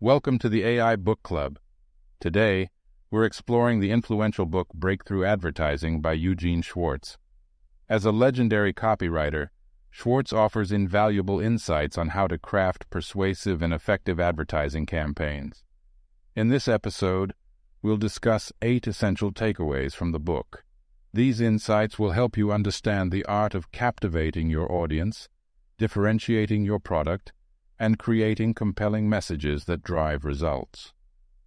Welcome to the AI Book Club. Today, we're exploring the influential book Breakthrough Advertising by Eugene Schwartz. As a legendary copywriter, Schwartz offers invaluable insights on how to craft persuasive and effective advertising campaigns. In this episode, we'll discuss eight essential takeaways from the book. These insights will help you understand the art of captivating your audience, differentiating your product, and creating compelling messages that drive results.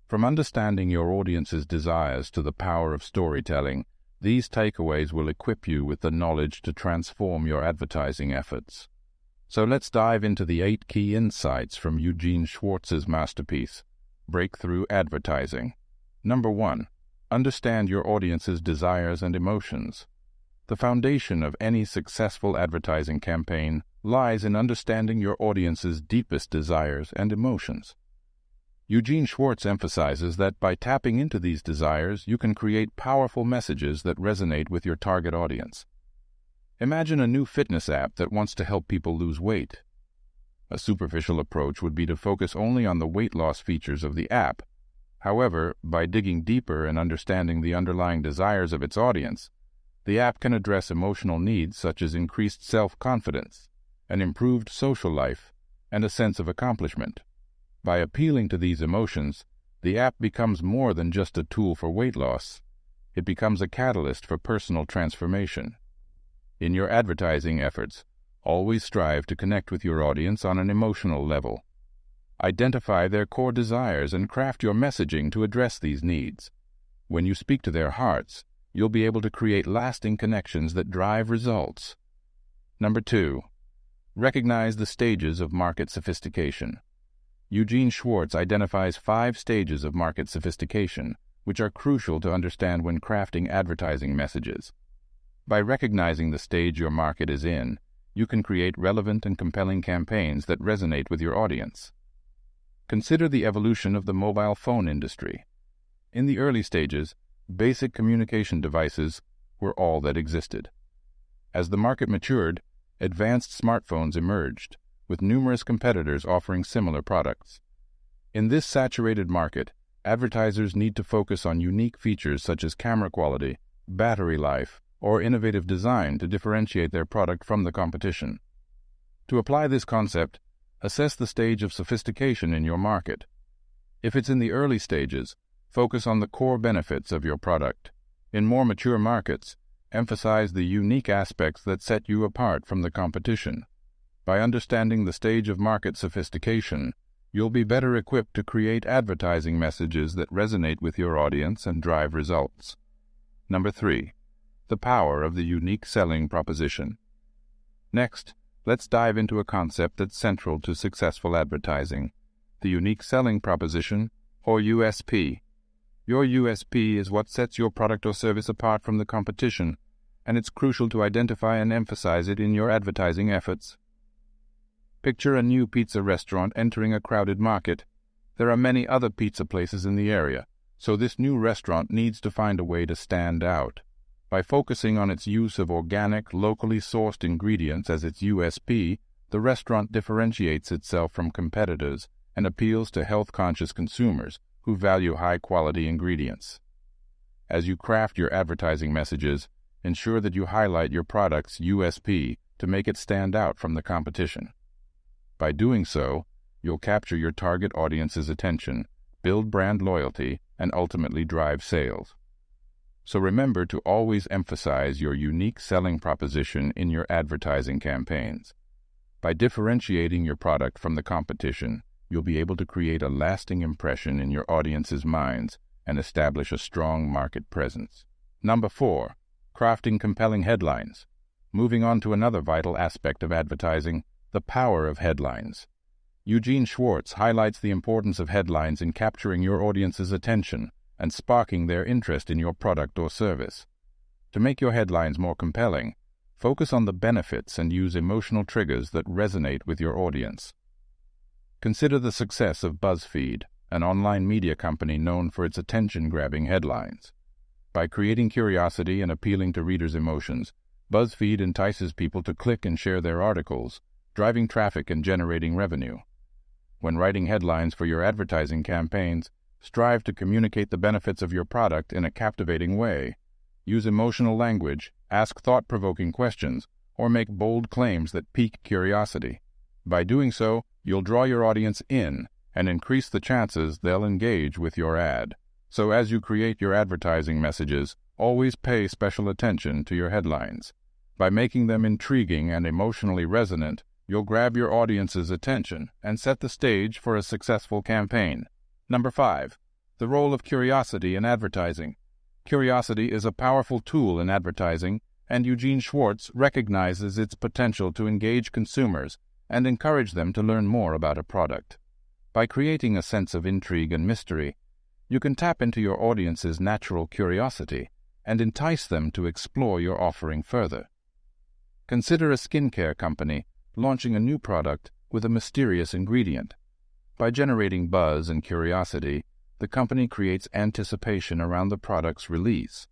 From understanding your audience's desires to the power of storytelling, these takeaways will equip you with the knowledge to transform your advertising efforts. So let's dive into the eight key insights from Eugene Schwartz's masterpiece, Breakthrough Advertising. Number one, understand your audience's desires and emotions. The foundation of any successful advertising campaign lies in understanding your audience's deepest desires and emotions. Eugene Schwartz emphasizes that by tapping into these desires, you can create powerful messages that resonate with your target audience. Imagine a new fitness app that wants to help people lose weight. A superficial approach would be to focus only on the weight loss features of the app. However, by digging deeper and understanding the underlying desires of its audience, the app can address emotional needs such as increased self confidence, an improved social life, and a sense of accomplishment. By appealing to these emotions, the app becomes more than just a tool for weight loss. It becomes a catalyst for personal transformation. In your advertising efforts, always strive to connect with your audience on an emotional level. Identify their core desires and craft your messaging to address these needs. When you speak to their hearts, you'll be able to create lasting connections that drive results. Number two, Recognize the stages of market sophistication. Eugene Schwartz identifies five stages of market sophistication, which are crucial to understand when crafting advertising messages. By recognizing the stage your market is in, you can create relevant and compelling campaigns that resonate with your audience. Consider the evolution of the mobile phone industry. In the early stages, basic communication devices were all that existed. As the market matured, advanced smartphones emerged, with numerous competitors offering similar products. In this saturated market, advertisers need to focus on unique features such as camera quality, battery life, or innovative design to differentiate their product from the competition. To apply this concept, assess the stage of sophistication in your market. If it's in the early stages, focus on the core benefits of your product. In more mature markets, emphasize the unique aspects that set you apart from the competition. By understanding the stage of market sophistication, you'll be better equipped to create advertising messages that resonate with your audience and drive results. Number three, the power of the unique selling proposition. Next, let's dive into a concept that's central to successful advertising the unique selling proposition, or USP. Your USP is what sets your product or service apart from the competition, and it's crucial to identify and emphasize it in your advertising efforts. Picture a new pizza restaurant entering a crowded market. There are many other pizza places in the area, so this new restaurant needs to find a way to stand out. By focusing on its use of organic, locally sourced ingredients as its USP, the restaurant differentiates itself from competitors and appeals to health conscious consumers who value high quality ingredients. As you craft your advertising messages, ensure that you highlight your product's USP to make it stand out from the competition. By doing so, you'll capture your target audience's attention, build brand loyalty, and ultimately drive sales. So remember to always emphasize your unique selling proposition in your advertising campaigns. By differentiating your product from the competition, you'll be able to create a lasting impression in your audience's minds and establish a strong market presence. Number four, crafting compelling headlines. Moving on to another vital aspect of advertising, the power of headlines. Eugene Schwartz highlights the importance of headlines in capturing your audience's attention and sparking their interest in your product or service. To make your headlines more compelling, focus on the benefits and use emotional triggers that resonate with your audience. Consider the success of BuzzFeed, an online media company known for its attention grabbing headlines. By creating curiosity and appealing to readers' emotions, BuzzFeed entices people to click and share their articles, driving traffic and generating revenue. When writing headlines for your advertising campaigns, strive to communicate the benefits of your product in a captivating way. Use emotional language, ask thought provoking questions, or make bold claims that pique curiosity. By doing so, you'll draw your audience in and increase the chances they'll engage with your ad. So, as you create your advertising messages, always pay special attention to your headlines. By making them intriguing and emotionally resonant, you'll grab your audience's attention and set the stage for a successful campaign. Number 5. The role of curiosity in advertising. Curiosity is a powerful tool in advertising, and Eugene Schwartz recognizes its potential to engage consumers and encourage them to learn more about a product. By creating a sense of intrigue and mystery, you can tap into your audience's natural curiosity and entice them to explore your offering further. Consider a skincare company launching a new product with a mysterious ingredient. By generating buzz and curiosity, the company creates anticipation around the product's release.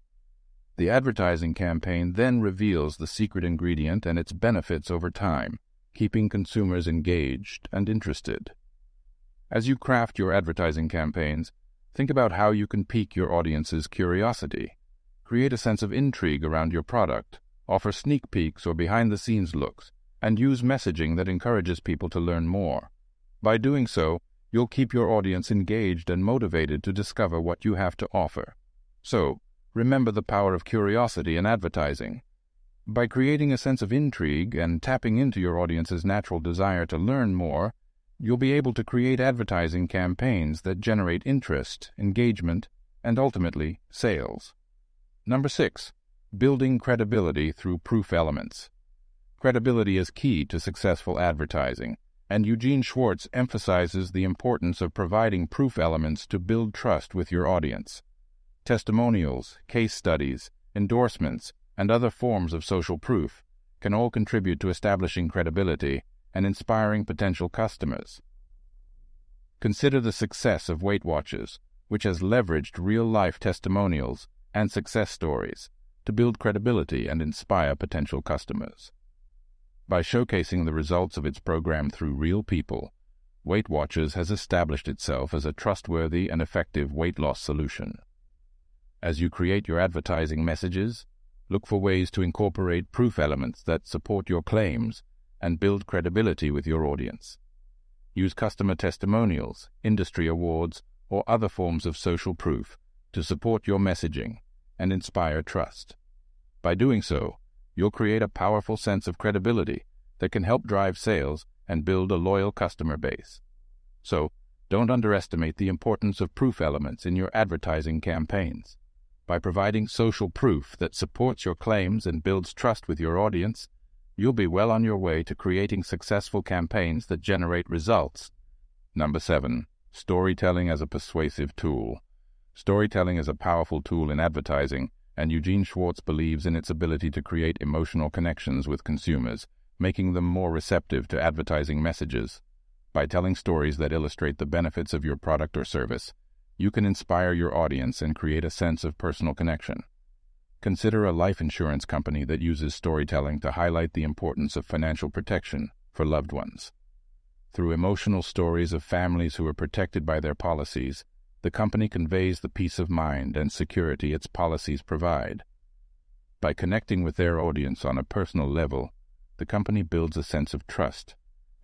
The advertising campaign then reveals the secret ingredient and its benefits over time, keeping consumers engaged and interested. As you craft your advertising campaigns, think about how you can pique your audience's curiosity. Create a sense of intrigue around your product offer sneak peeks or behind the scenes looks, and use messaging that encourages people to learn more. By doing so, you'll keep your audience engaged and motivated to discover what you have to offer. So, remember the power of curiosity in advertising. By creating a sense of intrigue and tapping into your audience's natural desire to learn more, you'll be able to create advertising campaigns that generate interest, engagement, and ultimately sales. Number six, Building credibility through proof elements. Credibility is key to successful advertising, and Eugene Schwartz emphasizes the importance of providing proof elements to build trust with your audience. Testimonials, case studies, endorsements, and other forms of social proof can all contribute to establishing credibility and inspiring potential customers. Consider the success of Weight Watchers, which has leveraged real life testimonials and success stories to build credibility and inspire potential customers. By showcasing the results of its program through real people, Weight Watchers has established itself as a trustworthy and effective weight loss solution. As you create your advertising messages, look for ways to incorporate proof elements that support your claims and build credibility with your audience. Use customer testimonials, industry awards, or other forms of social proof to support your messaging and inspire trust. By doing so, you'll create a powerful sense of credibility that can help drive sales and build a loyal customer base. So, don't underestimate the importance of proof elements in your advertising campaigns. By providing social proof that supports your claims and builds trust with your audience, you'll be well on your way to creating successful campaigns that generate results. Number 7. Storytelling as a persuasive tool. Storytelling is a powerful tool in advertising and Eugene Schwartz believes in its ability to create emotional connections with consumers, making them more receptive to advertising messages. By telling stories that illustrate the benefits of your product or service, you can inspire your audience and create a sense of personal connection. Consider a life insurance company that uses storytelling to highlight the importance of financial protection for loved ones. Through emotional stories of families who are protected by their policies, the company conveys the peace of mind and security its policies provide. By connecting with their audience on a personal level, the company builds a sense of trust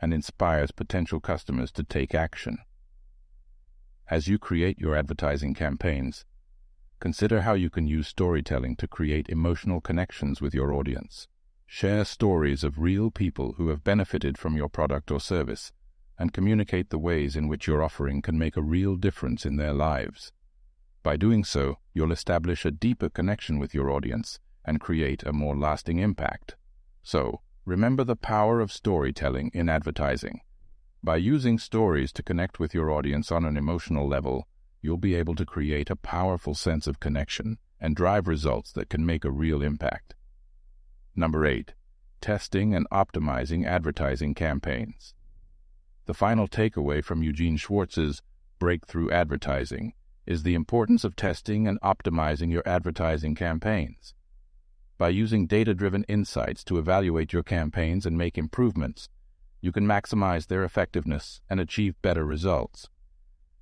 and inspires potential customers to take action. As you create your advertising campaigns, consider how you can use storytelling to create emotional connections with your audience. Share stories of real people who have benefited from your product or service and communicate the ways in which your offering can make a real difference in their lives. By doing so, you'll establish a deeper connection with your audience and create a more lasting impact. So, remember the power of storytelling in advertising. By using stories to connect with your audience on an emotional level, you'll be able to create a powerful sense of connection and drive results that can make a real impact. Number 8. Testing and optimizing advertising campaigns. The final takeaway from Eugene Schwartz's Breakthrough Advertising is the importance of testing and optimizing your advertising campaigns. By using data driven insights to evaluate your campaigns and make improvements, you can maximize their effectiveness and achieve better results.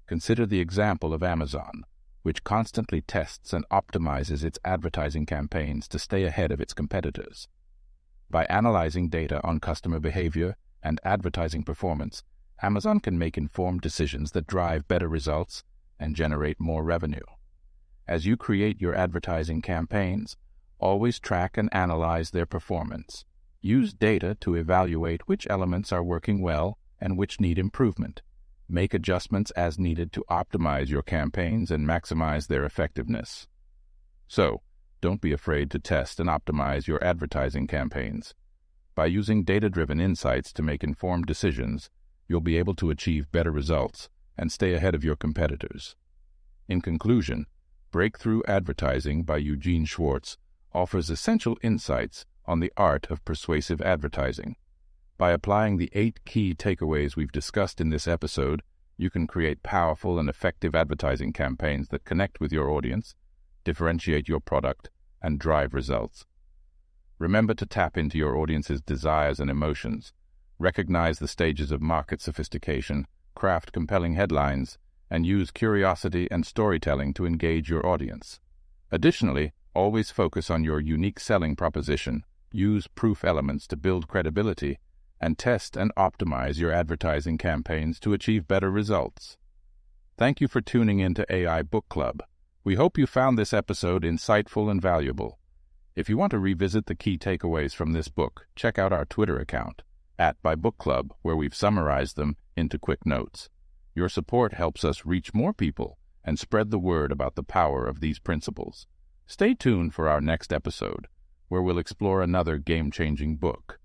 Consider the example of Amazon, which constantly tests and optimizes its advertising campaigns to stay ahead of its competitors. By analyzing data on customer behavior and advertising performance, Amazon can make informed decisions that drive better results and generate more revenue. As you create your advertising campaigns, always track and analyze their performance. Use data to evaluate which elements are working well and which need improvement. Make adjustments as needed to optimize your campaigns and maximize their effectiveness. So, don't be afraid to test and optimize your advertising campaigns. By using data driven insights to make informed decisions, you'll be able to achieve better results and stay ahead of your competitors. In conclusion, Breakthrough Advertising by Eugene Schwartz offers essential insights on the art of persuasive advertising. By applying the eight key takeaways we've discussed in this episode, you can create powerful and effective advertising campaigns that connect with your audience, differentiate your product, and drive results. Remember to tap into your audience's desires and emotions, recognize the stages of market sophistication, craft compelling headlines, and use curiosity and storytelling to engage your audience. Additionally, always focus on your unique selling proposition use proof elements to build credibility, and test and optimize your advertising campaigns to achieve better results. Thank you for tuning in to AI Book Club. We hope you found this episode insightful and valuable. If you want to revisit the key takeaways from this book, check out our Twitter account, at by Book Club, where we've summarized them into quick notes. Your support helps us reach more people and spread the word about the power of these principles. Stay tuned for our next episode where we'll explore another game changing book.